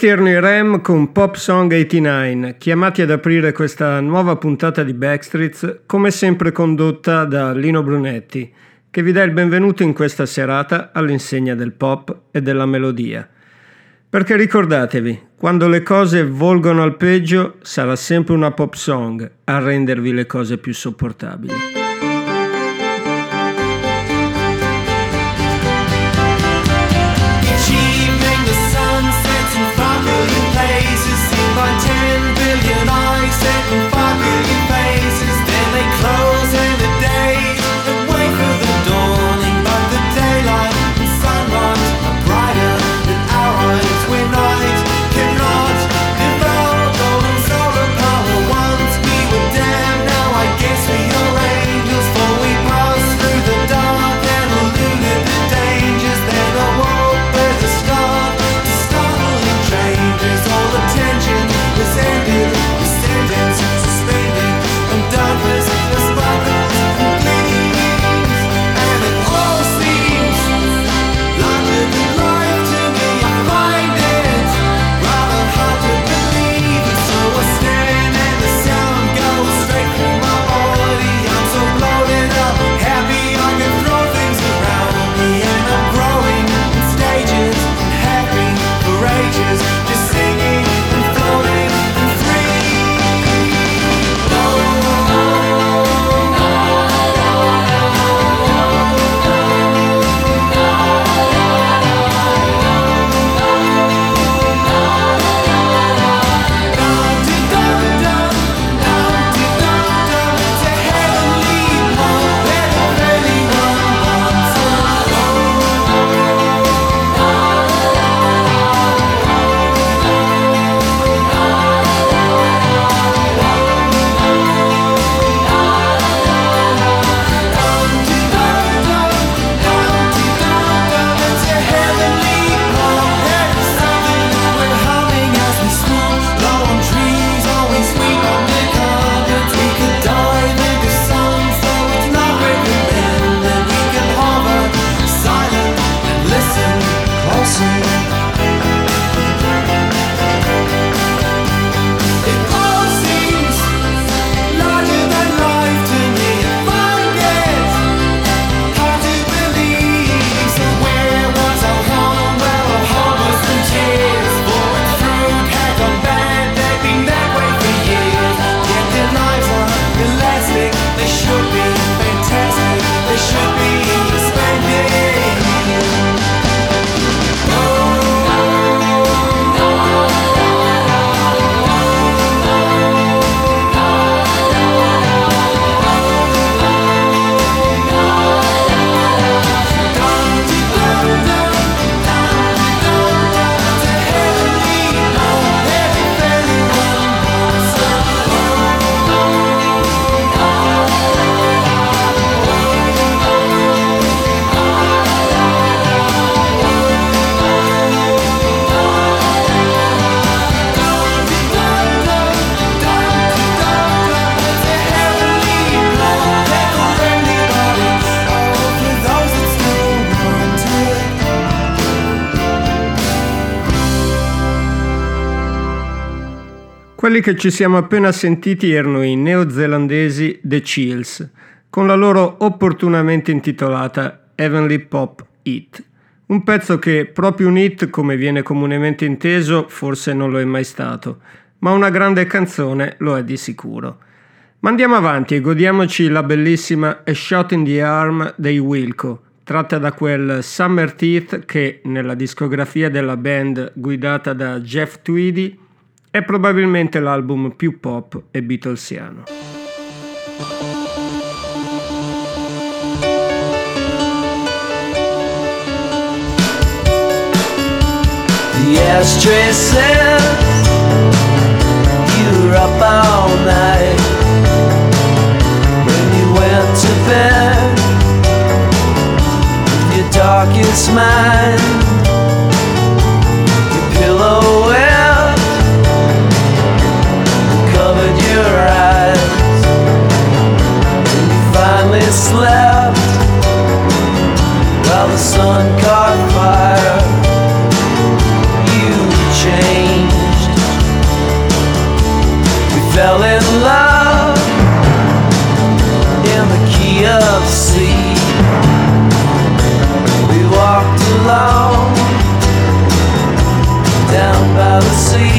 Questi erano i Ram con Pop Song 89, chiamati ad aprire questa nuova puntata di Backstreets, come sempre condotta da Lino Brunetti, che vi dà il benvenuto in questa serata all'insegna del pop e della melodia. Perché ricordatevi, quando le cose volgono al peggio, sarà sempre una pop song a rendervi le cose più sopportabili. Quelli che ci siamo appena sentiti erano i neozelandesi The Chills, con la loro opportunamente intitolata Heavenly Pop Hit. Un pezzo che proprio un hit, come viene comunemente inteso, forse non lo è mai stato, ma una grande canzone lo è di sicuro. Ma andiamo avanti e godiamoci la bellissima A Shot in the Arm dei Wilco, tratta da quel Summer Teeth che, nella discografia della band guidata da Jeff Tweedy, è probabilmente l'album più pop e beatlesiano. The ashtray finally slept while the sun caught fire. You changed. We fell in love. In the key of C. We walked along down by the sea.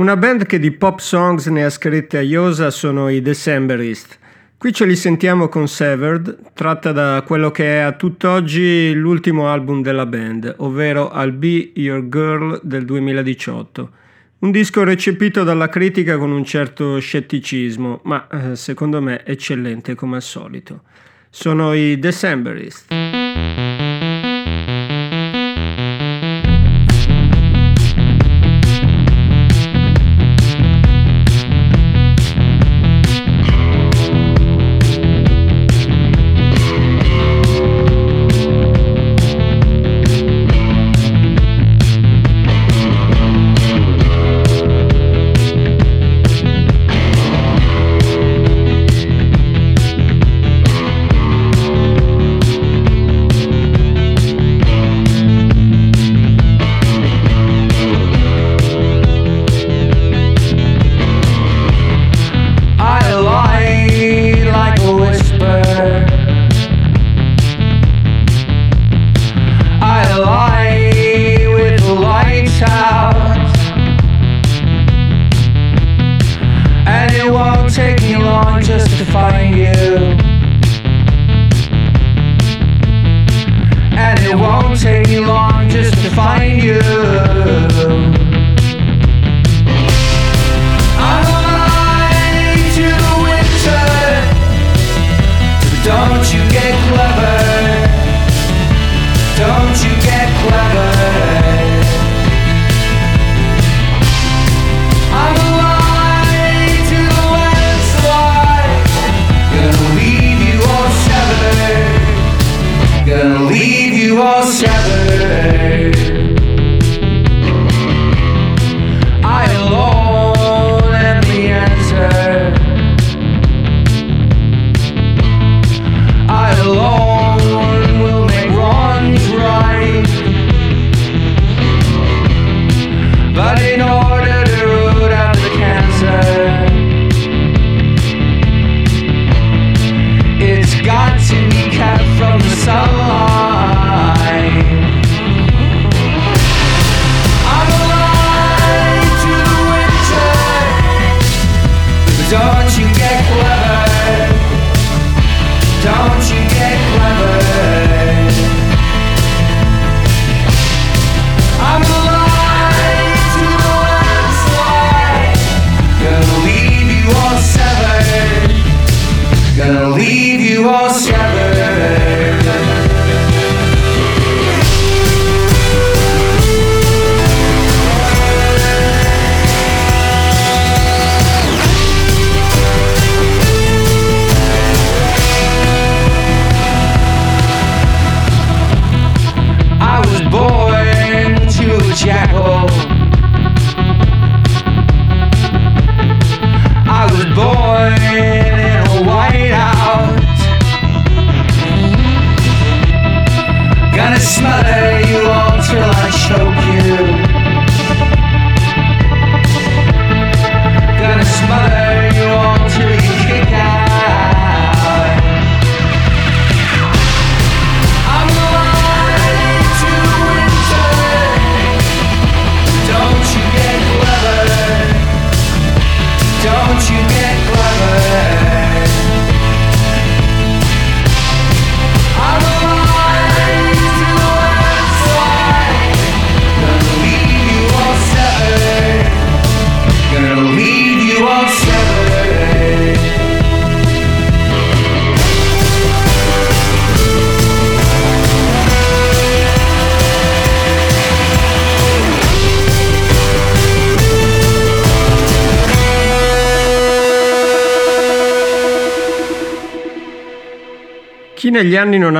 Una band che di pop songs ne ha scritte a iosa sono i Decemberist, Qui ce li sentiamo con Severed, tratta da quello che è a tutt'oggi l'ultimo album della band, ovvero I'll Be Your Girl del 2018. Un disco recepito dalla critica con un certo scetticismo, ma eh, secondo me eccellente come al solito. Sono i Decemberists. Chi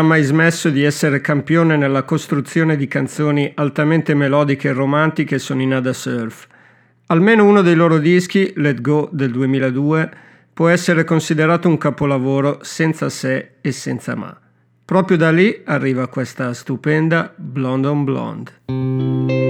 ha mai smesso di essere campione nella costruzione di canzoni altamente melodiche e romantiche Nada Surf. Almeno uno dei loro dischi, Let Go del 2002, può essere considerato un capolavoro senza se e senza ma. Proprio da lì arriva questa stupenda Blonde on Blonde.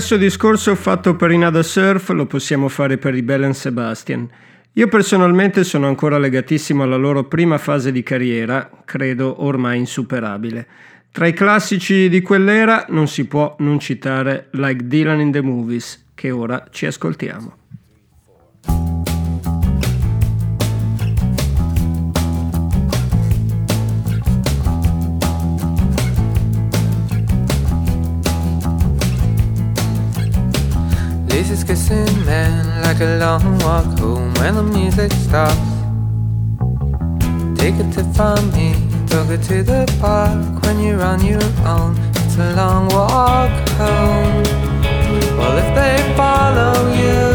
Stesso discorso fatto per Inada Surf lo possiamo fare per i Belen Sebastian. Io personalmente sono ancora legatissimo alla loro prima fase di carriera, credo ormai insuperabile. Tra i classici di quell'era non si può non citare Like Dylan in the Movies, che ora ci ascoltiamo. Faces kissing men like a long walk home when the music stops. Take a tip from me, took it to the park when you're on your own. It's a long walk home. Well, if they follow you,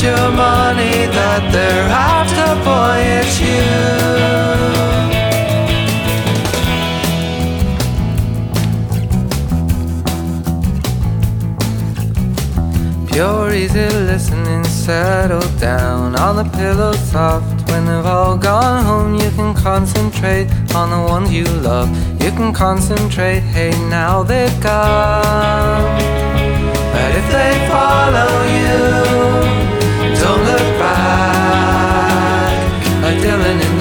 your money that they're after, boy, it's you. Pure, easy listening, settle down on the pillow soft. When they've all gone home, you can concentrate on the ones you love. You can concentrate, hey, now they've gone. But if they follow you, don't look back. Like Dylan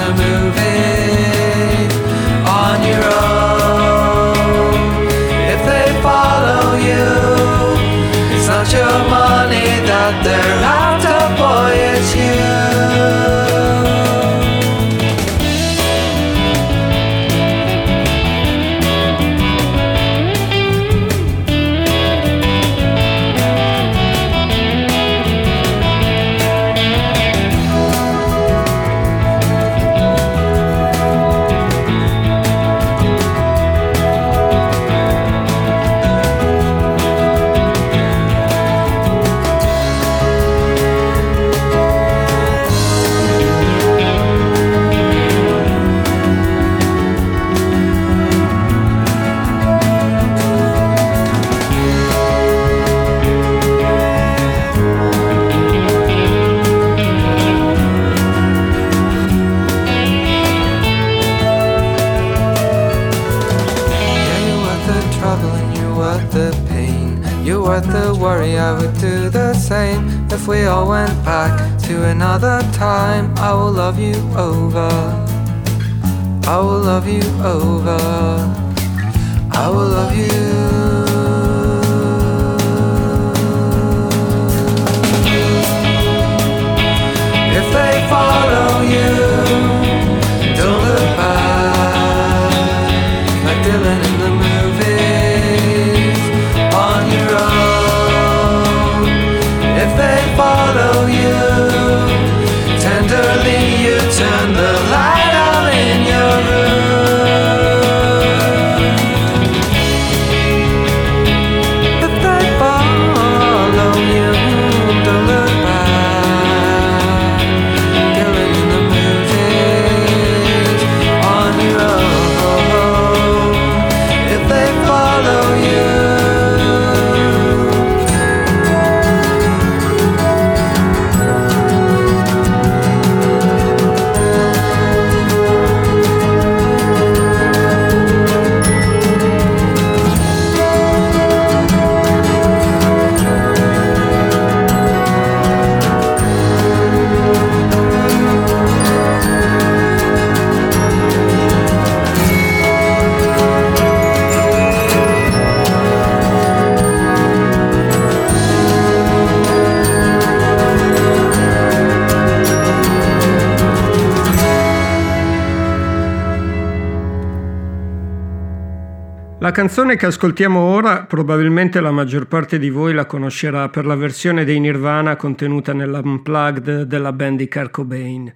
che ascoltiamo ora probabilmente la maggior parte di voi la conoscerà per la versione dei Nirvana contenuta nell'Unplugged della band di Kurt Cobain.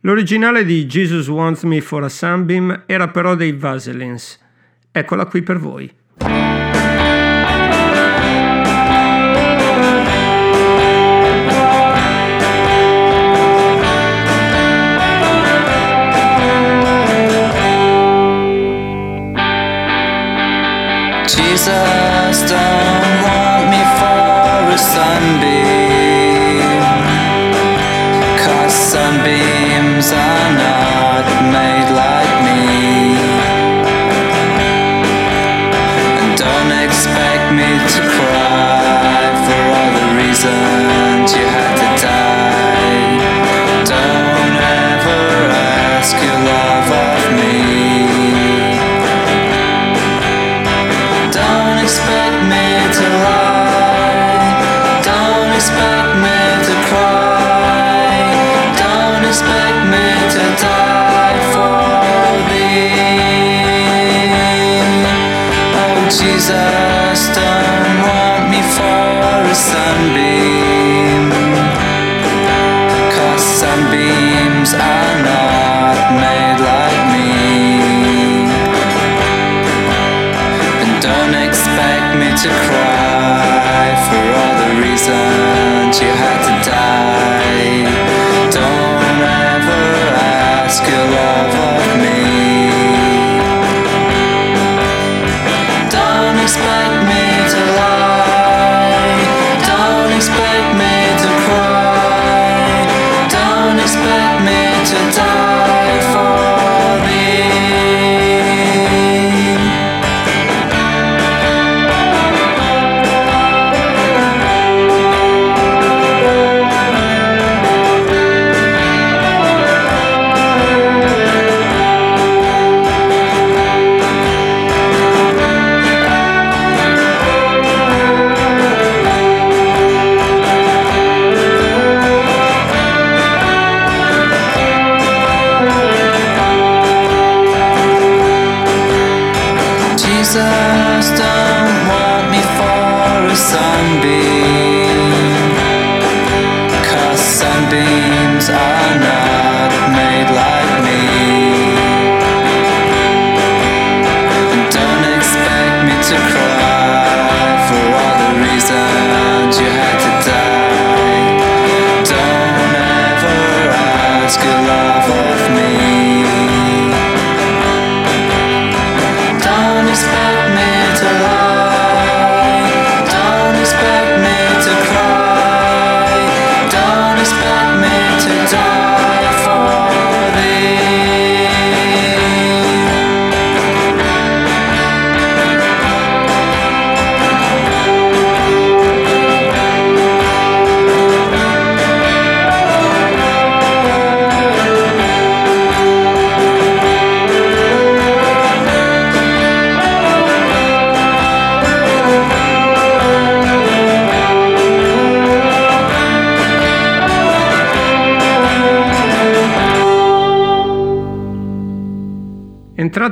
L'originale di Jesus Wants Me for a Sunbeam era però dei Vaselines. Eccola qui per voi. Jesus don't want me for a sunbeam Jesus, don't want me for a sunbeam. Cause sunbeams are not made like me. And don't expect me to cry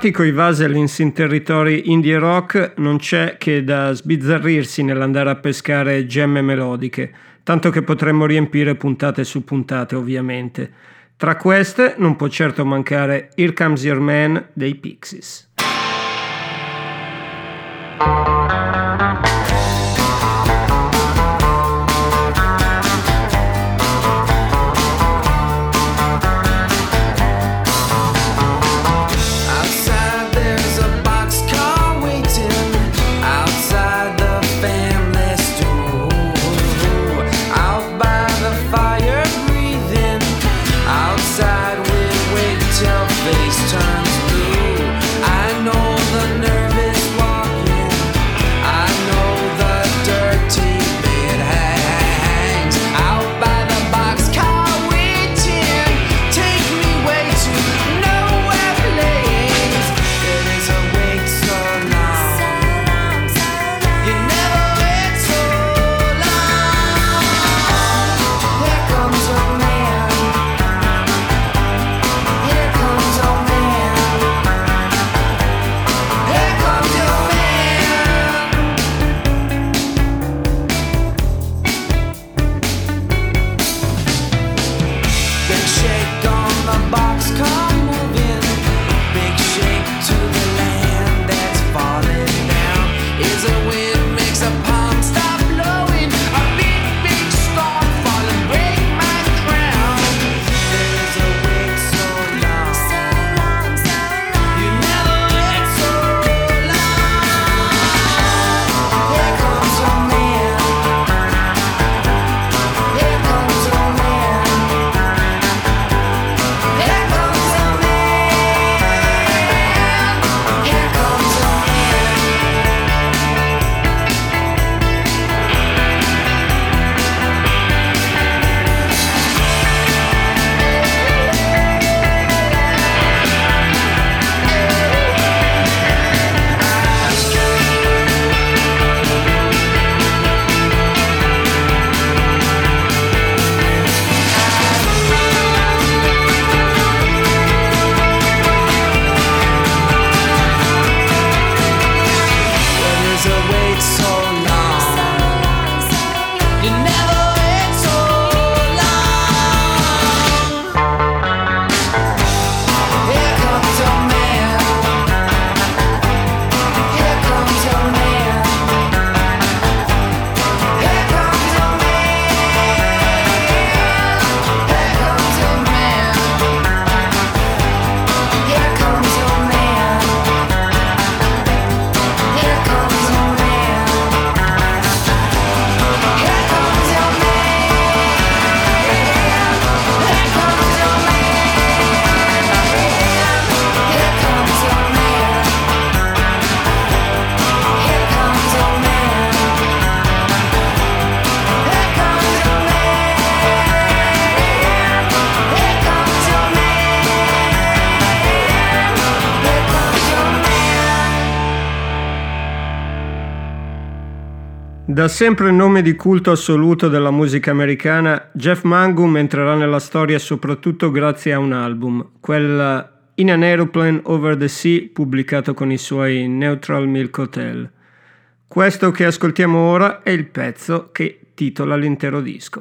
Tornati coi Vaselins in territori indie rock, non c'è che da sbizzarrirsi nell'andare a pescare gemme melodiche, tanto che potremmo riempire puntate su puntate ovviamente. Tra queste non può certo mancare Here Comes Your Man dei Pixies. Da sempre il nome di culto assoluto della musica americana, Jeff Mangum entrerà nella storia soprattutto grazie a un album, quel In an Aeroplane Over the Sea pubblicato con i suoi Neutral Milk Hotel. Questo che ascoltiamo ora è il pezzo che titola l'intero disco.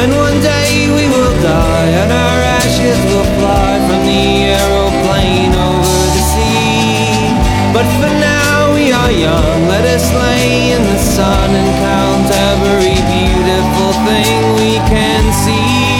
And one day we will die, and our ashes will fly from the aeroplane over the sea. But for now we are young, let us lay in the sun and count every beautiful thing we can see.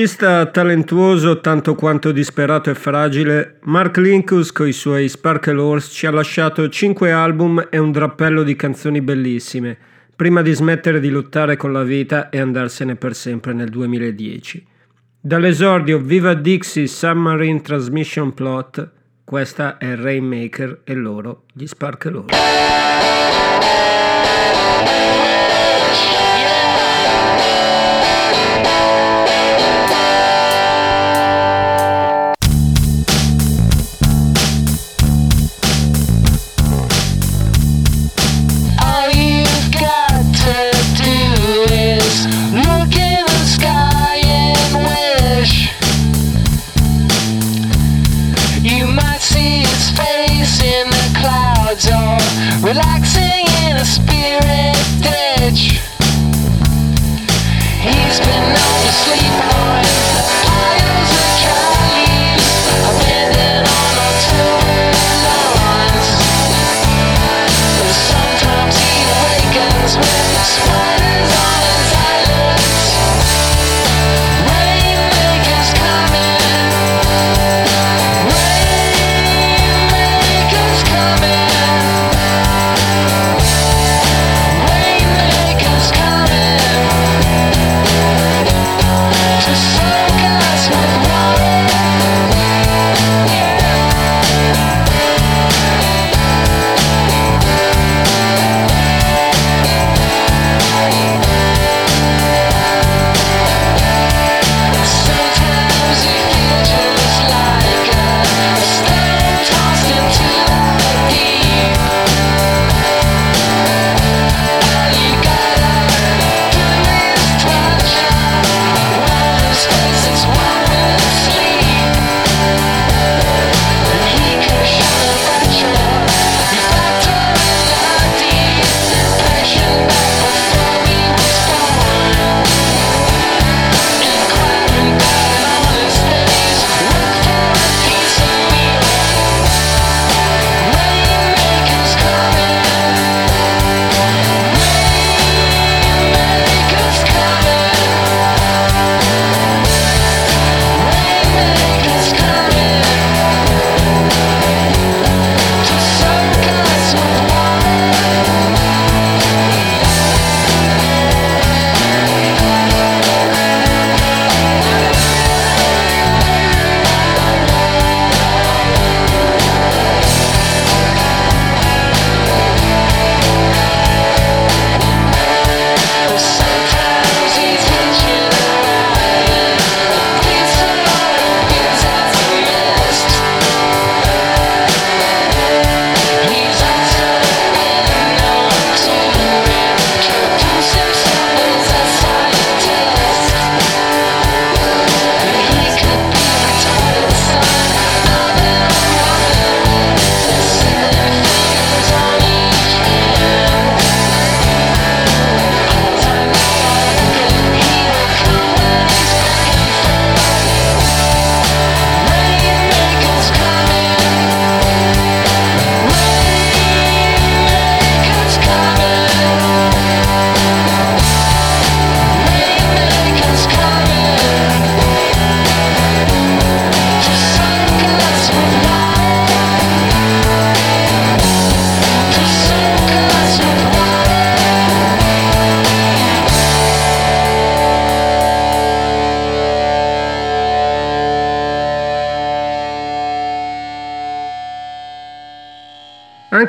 Musicista talentuoso tanto quanto disperato e fragile, Mark Linkus coi suoi Sparkle Horse ci ha lasciato 5 album e un drappello di canzoni bellissime, prima di smettere di lottare con la vita e andarsene per sempre nel 2010. Dall'esordio Viva Dixie Submarine Transmission Plot, questa è Rainmaker e loro, gli Sparkle Horse.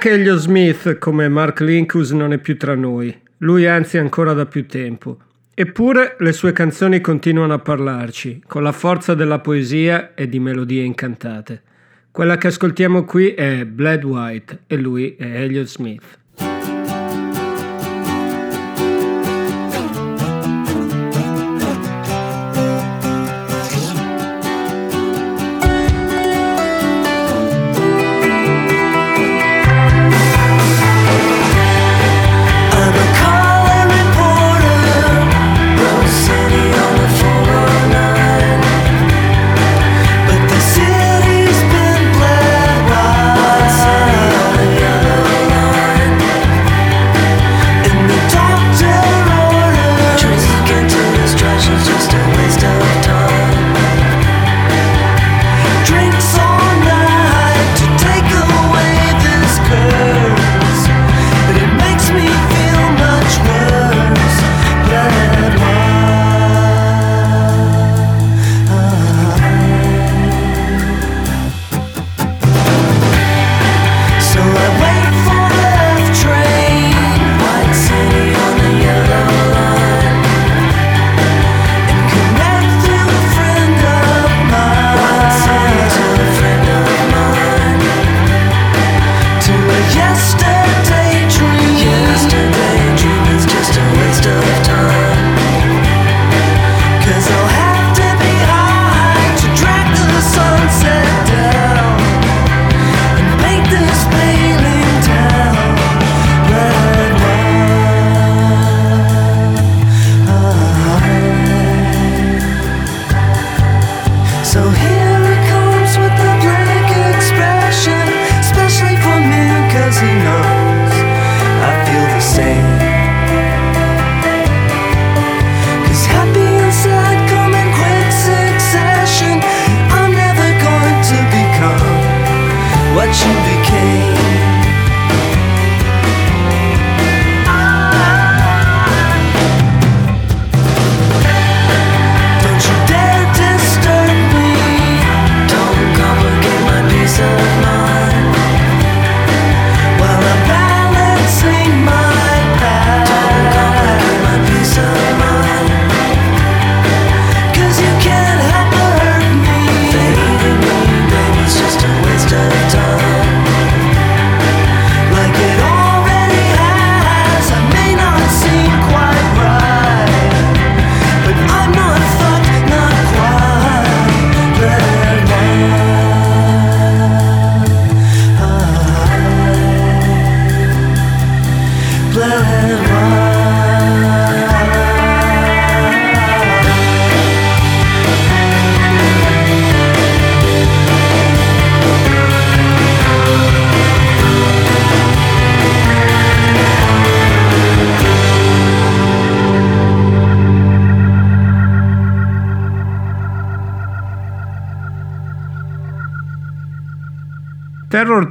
Anche Elio Smith, come Mark Linkus, non è più tra noi, lui anzi ancora da più tempo. Eppure le sue canzoni continuano a parlarci, con la forza della poesia e di melodie incantate. Quella che ascoltiamo qui è Bled White e lui è Elliot Smith.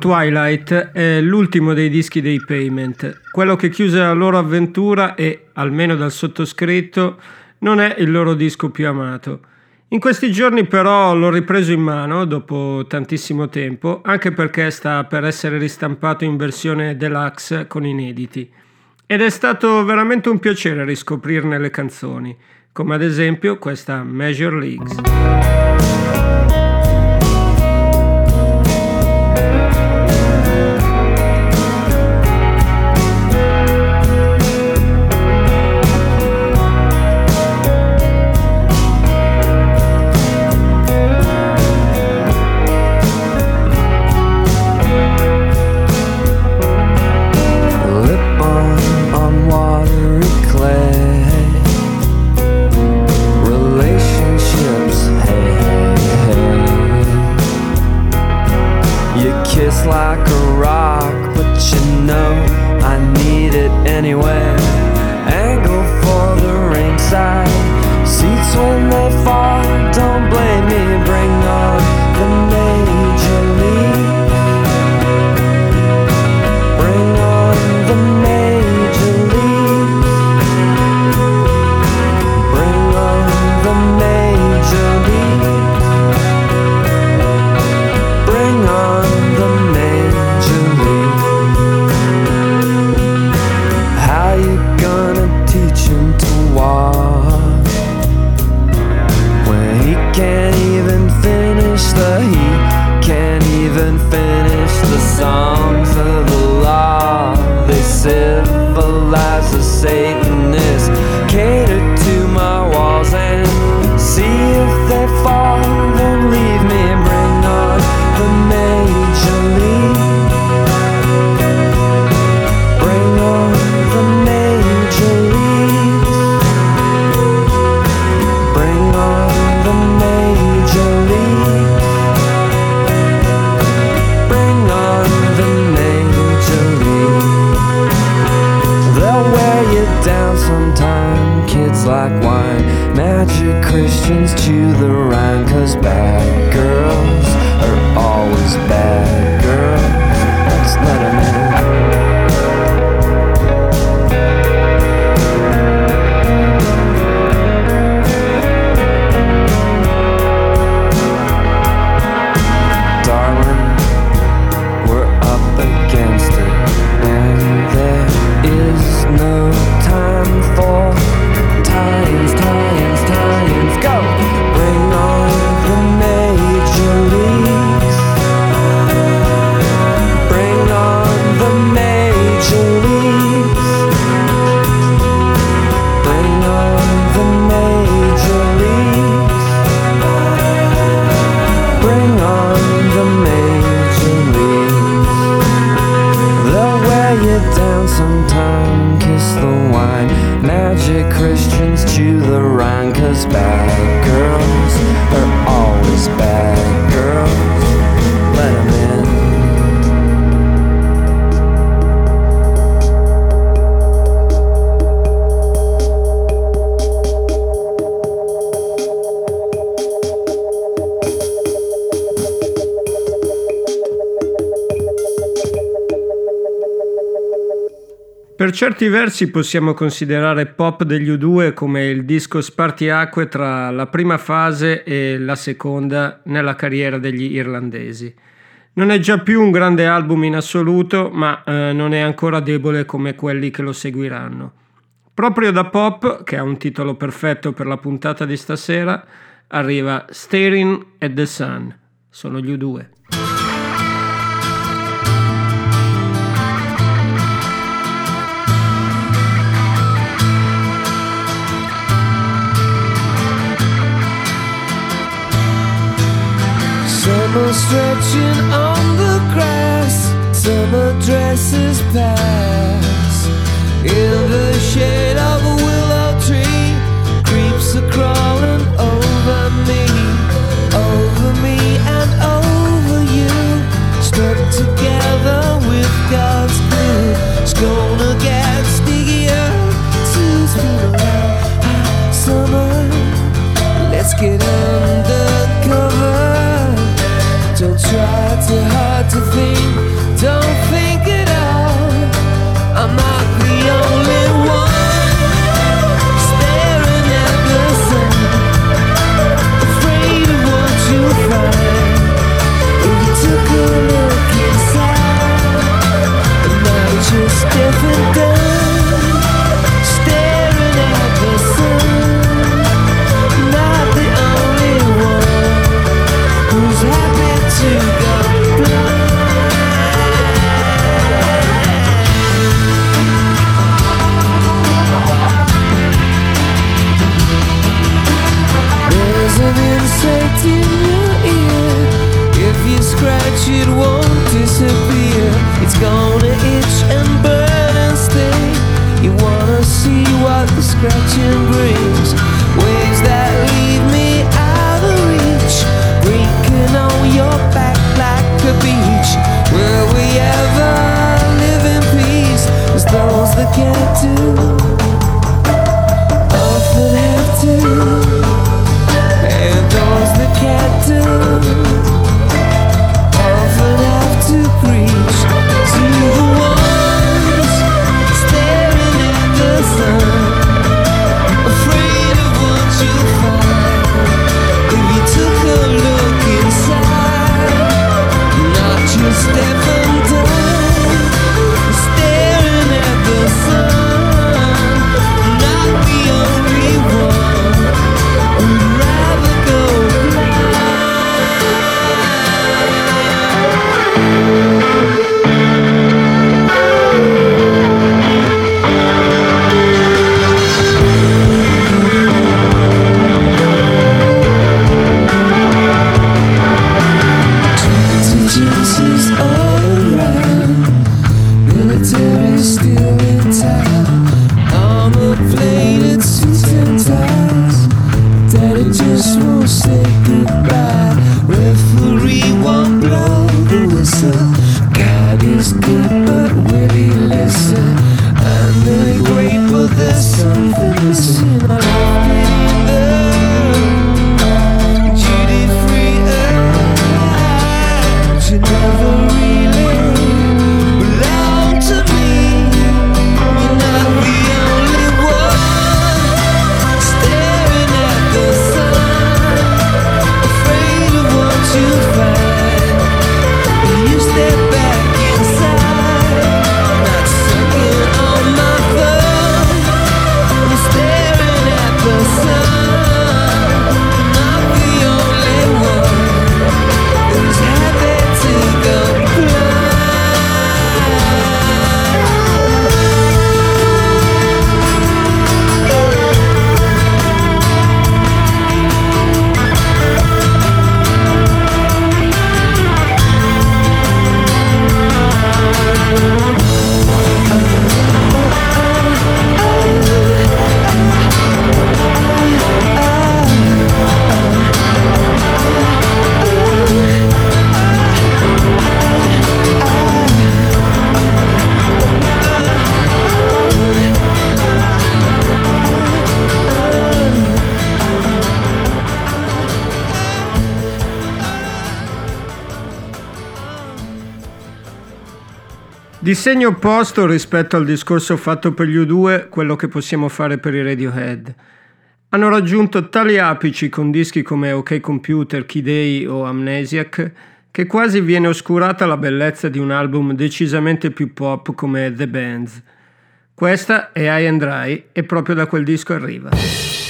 Twilight è l'ultimo dei dischi dei Payment, quello che chiuse la loro avventura e, almeno dal sottoscritto, non è il loro disco più amato. In questi giorni però l'ho ripreso in mano dopo tantissimo tempo, anche perché sta per essere ristampato in versione deluxe con inediti. Ed è stato veramente un piacere riscoprirne le canzoni, come ad esempio questa Major Leagues. Certi versi possiamo considerare Pop degli U2 come il disco spartiacque tra la prima fase e la seconda nella carriera degli irlandesi. Non è già più un grande album in assoluto, ma eh, non è ancora debole come quelli che lo seguiranno. Proprio da Pop, che ha un titolo perfetto per la puntata di stasera, arriva Staring at the Sun. Sono gli U2. Summer stretching on the grass, summer dresses pass. In the shade of a willow tree, creeps are crawling over me, over me and over you. Stuck together with God's glue, it's gonna get stickier. Sue's around hot summer. Let's get undercover. Try hard to think. scratching brings waves that leave me out of reach, breaking on your back like a beach. Will we ever live in peace as those that can't do? segno opposto rispetto al discorso fatto per gli U2, quello che possiamo fare per i Radiohead. Hanno raggiunto tali apici con dischi come OK Computer, Key Day o Amnesiac che quasi viene oscurata la bellezza di un album decisamente più pop come The Bands. Questa è I and Dry e proprio da quel disco arriva.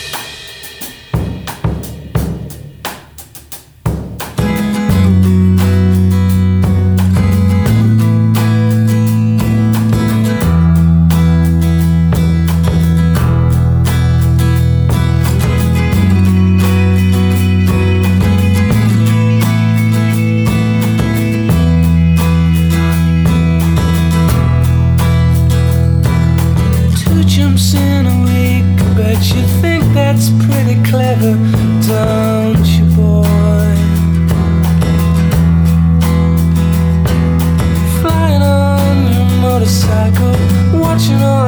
emotional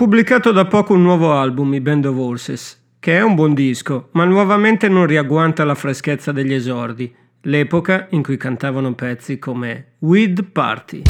pubblicato da poco un nuovo album, i Band of Horses, che è un buon disco, ma nuovamente non riagguanta la freschezza degli esordi, l'epoca in cui cantavano pezzi come Weed Party.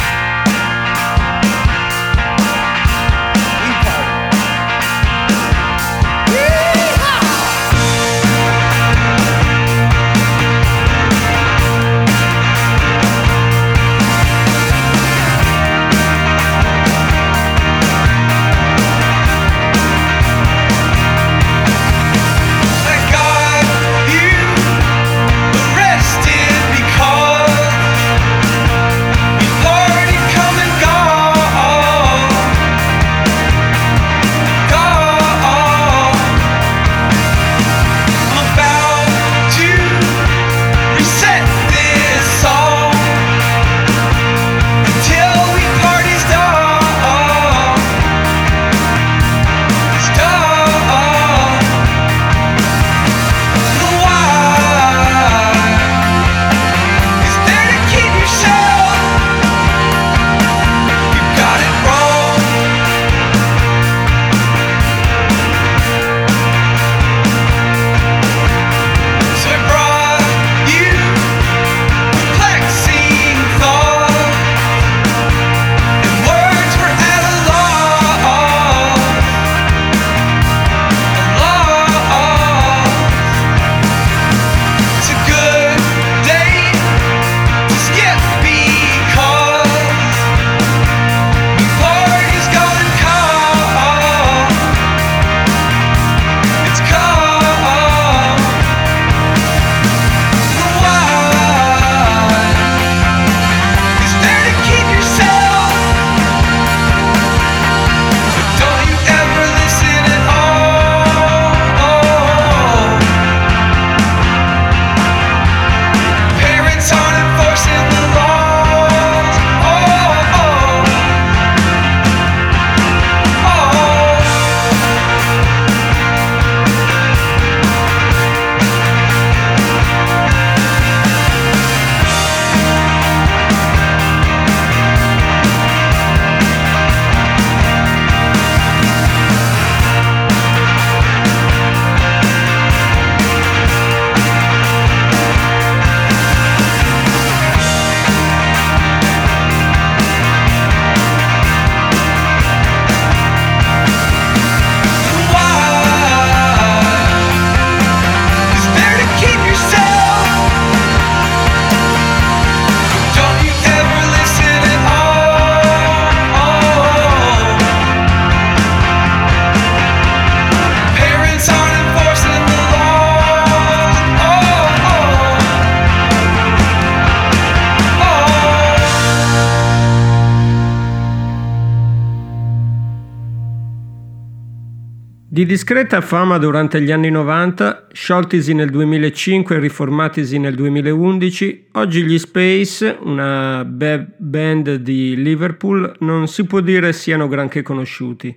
Discreta fama durante gli anni 90, scioltisi nel 2005 e riformatisi nel 2011, oggi gli Space, una band di Liverpool, non si può dire siano granché conosciuti.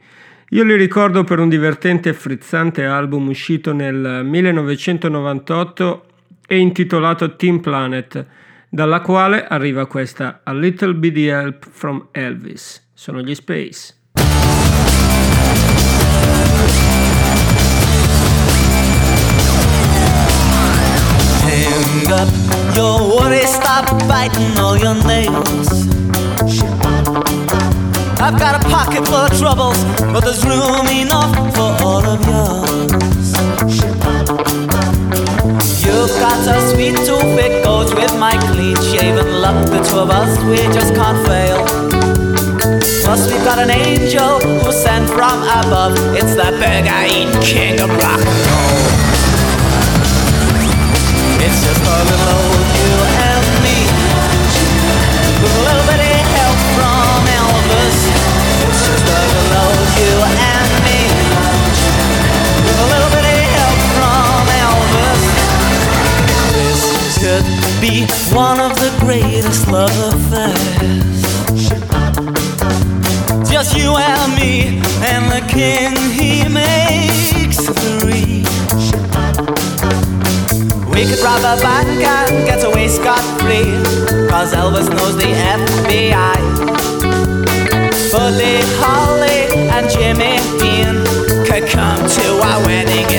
Io li ricordo per un divertente e frizzante album uscito nel 1998 e intitolato Team Planet, dalla quale arriva questa A Little Bit Help from Elvis. Sono gli Space. Hang up your worries, stop biting all your nails. I've got a pocket full of troubles, but there's room enough for all of yours. You've got a sweet tooth, it goes with my clean shaven look. The two of us, we just can't fail. Plus, we've got an angel who's sent from above. It's the eating king of rock and roll. It's just a little you and me. With a little help from Elvis. It's just a little you and me. With a little bit of help from Elvis. This could be one of the greatest love affairs. Just you and me and the king he makes three we could rob a bank and get away scot free. Cause Elvis knows the FBI. But Buddy Holly and Jimmy Dean could come to our wedding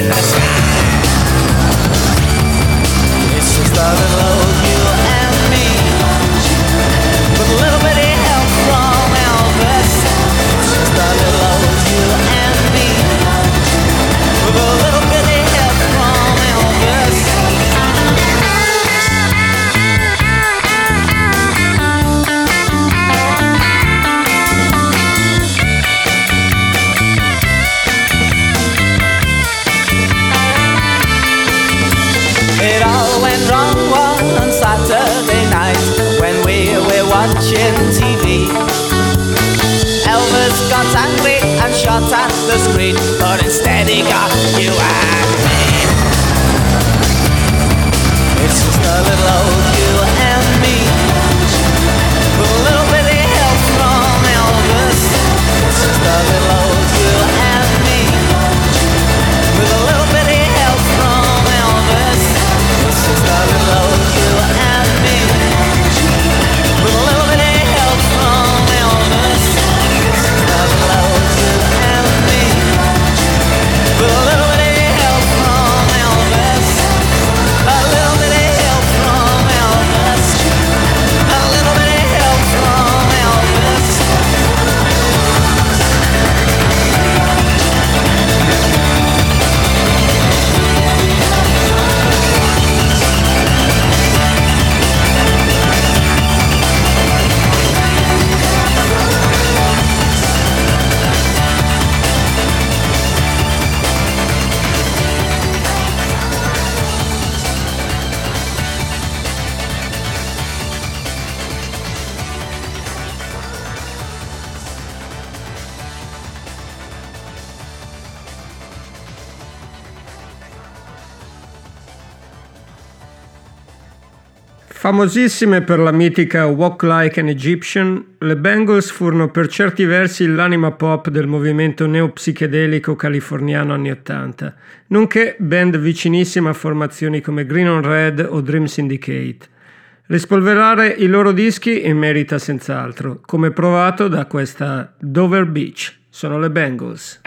watching TV. Elvis got angry and shot at the screen, but instead he got you and me. It's just a little old Famosissime per la mitica Walk Like an Egyptian, le Bengals furono per certi versi l'anima pop del movimento neopsichedelico californiano anni Ottanta, nonché band vicinissime a formazioni come Green on Red o Dream Syndicate. Rispolverare i loro dischi in merita senz'altro, come provato da questa Dover Beach. Sono le Bengals.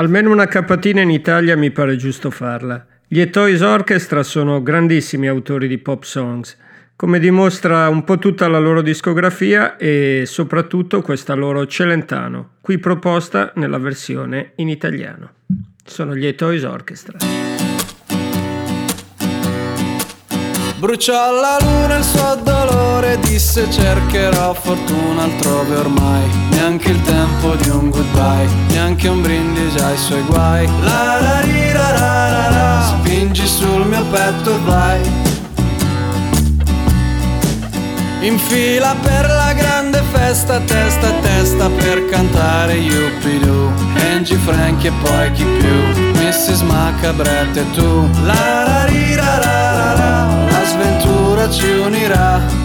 Almeno una capatina in Italia mi pare giusto farla. Gli Etoys Orchestra sono grandissimi autori di pop songs, come dimostra un po' tutta la loro discografia e soprattutto questa loro Celentano, qui proposta nella versione in italiano. Sono gli Etoys Orchestra. Bruciò la luna il suo dolore Disse cercherò fortuna altrove ormai Neanche il tempo di un goodbye Neanche un brindisi ai suoi guai La la ri, ra, ra, ra, ra. Spingi sul mio petto e vai In fila per la grande festa Testa a testa per cantare Yuppidoo Angie Franchi e poi chi più Mrs. Macabrette e tu La la ri, ra, ra, ra. La sventura ci unirà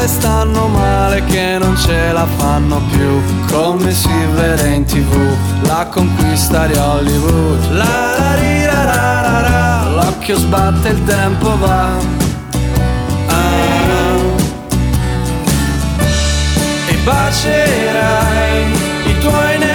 centrale stanno male che non ce la fanno più Come si vede in tv La conquista di Hollywood La la ri, ra, ra, ra, ra. L'occhio sbatte il tempo va Ah. E bacerai i tuoi nemici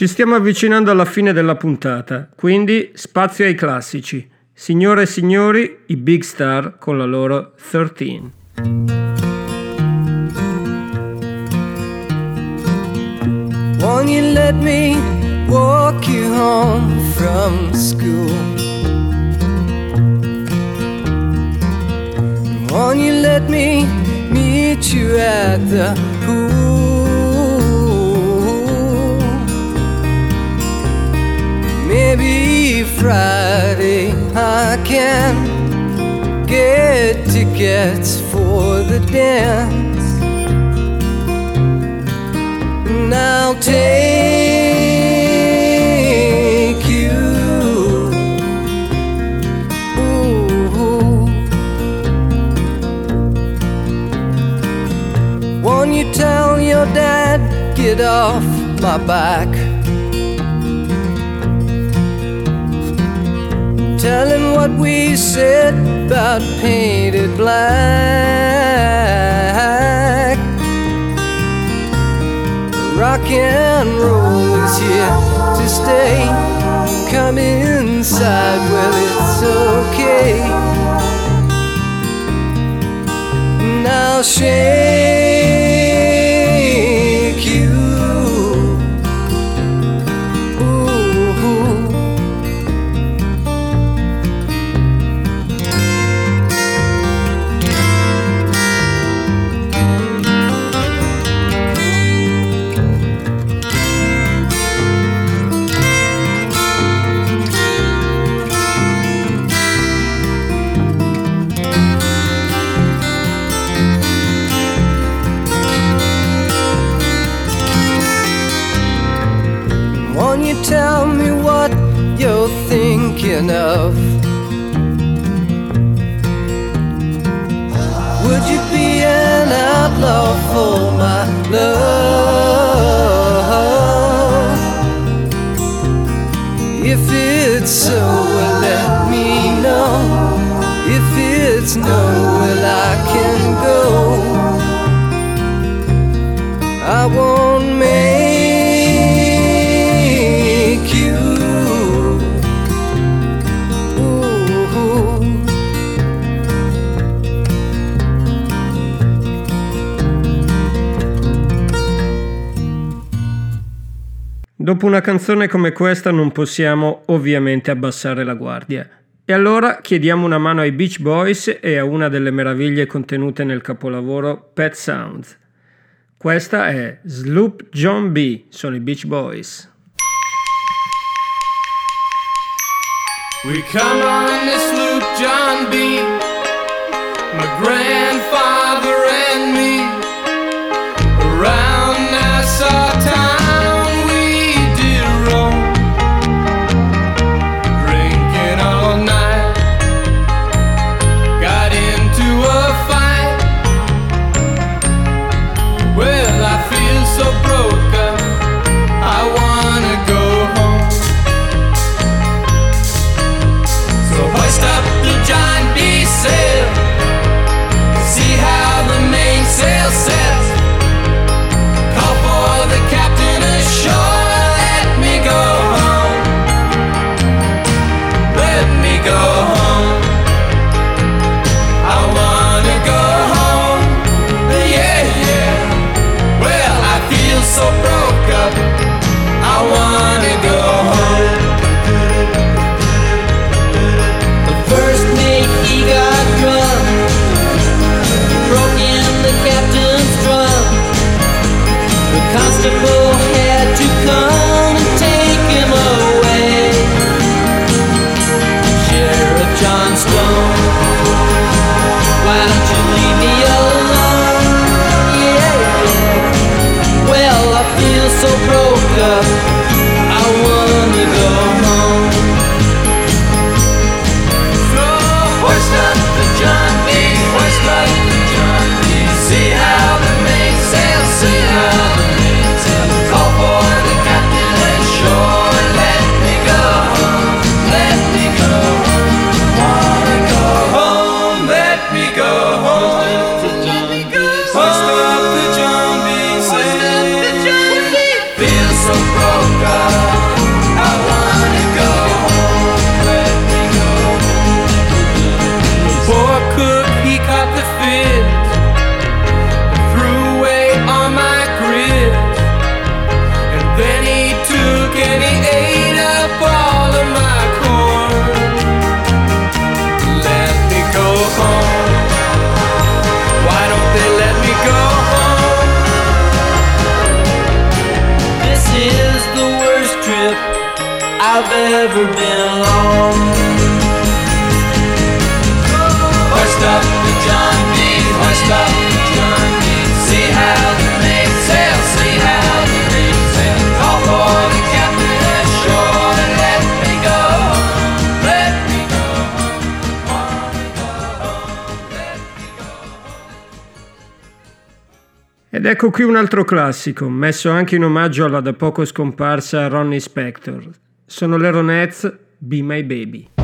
Ci stiamo avvicinando alla fine della puntata, quindi spazio ai classici. Signore e signori, i Big Star con la loro 13. Won't you let me walk you home from school? Won't you let me meet you at the maybe Friday I can get tickets for the dance. And I'll take you. Ooh. Won't you tell your dad, get off my back? what we said about painted black. Rock and roll is here to stay. Come inside, well, it's okay. Now, shake. enough? Would you be an outlaw for my love? Dopo una canzone come questa non possiamo ovviamente abbassare la guardia. E allora chiediamo una mano ai Beach Boys e a una delle meraviglie contenute nel capolavoro Pet Sounds. Questa è Sloop John B. Sono i Beach Boys. We come on this loop, John B. My grand Ecco qui un altro classico, messo anche in omaggio alla da poco scomparsa Ronnie Spector. Sono le Ronettes, Be My Baby.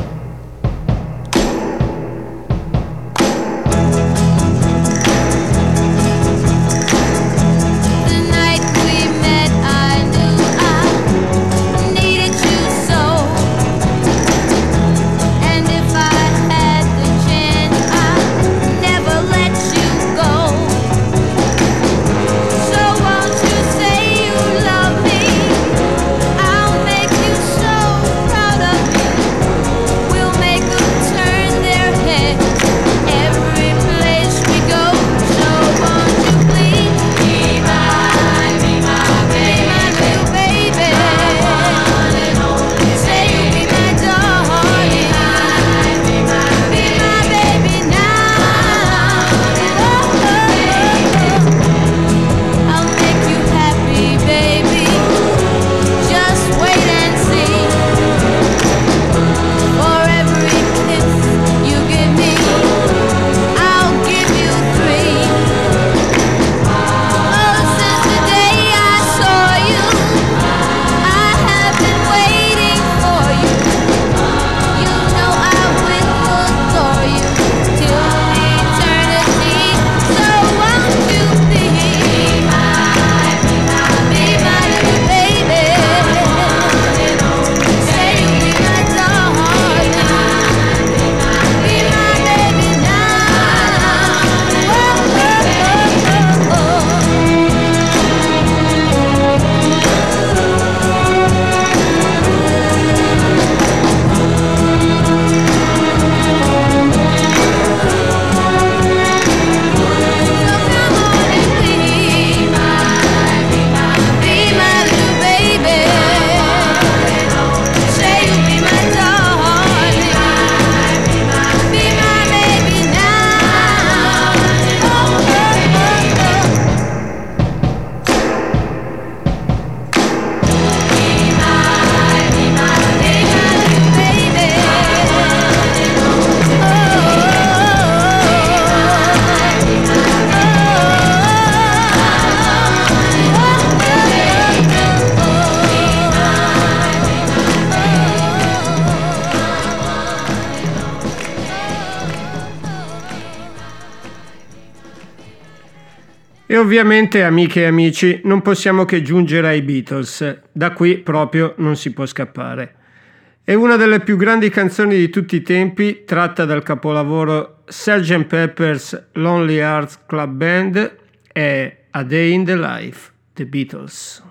Ovviamente, amiche e amici, non possiamo che giungere ai Beatles, da qui proprio non si può scappare. È una delle più grandi canzoni di tutti i tempi, tratta dal capolavoro Sgt. Pepper's Lonely Hearts Club Band e A Day in the Life, The Beatles.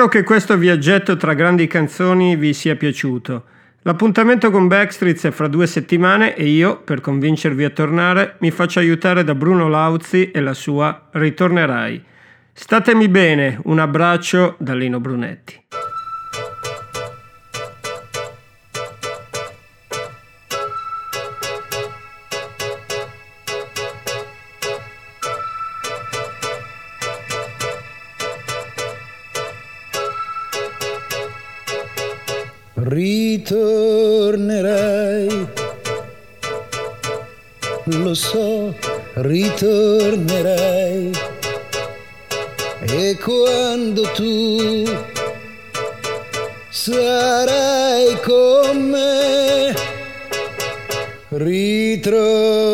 Spero che questo viaggetto tra grandi canzoni vi sia piaciuto. L'appuntamento con Backstreets è fra due settimane e io, per convincervi a tornare, mi faccio aiutare da Bruno Lauzi e la sua Ritornerai. Statemi bene, un abbraccio da Lino Brunetti. ritornerai e quando tu sarai con me ritornerai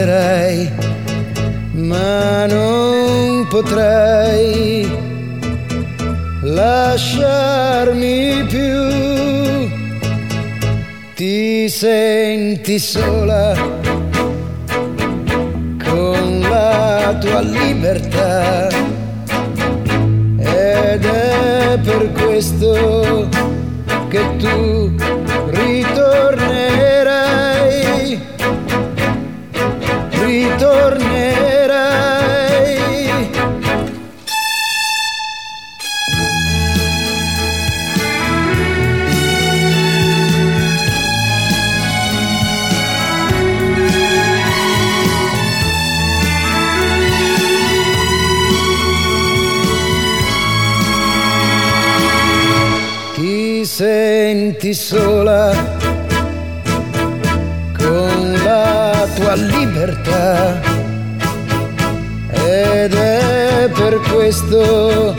sceglierei, ma non potrei lasciarmi più. Ti senti sola? Sola con la tua libertà. Ed è per questo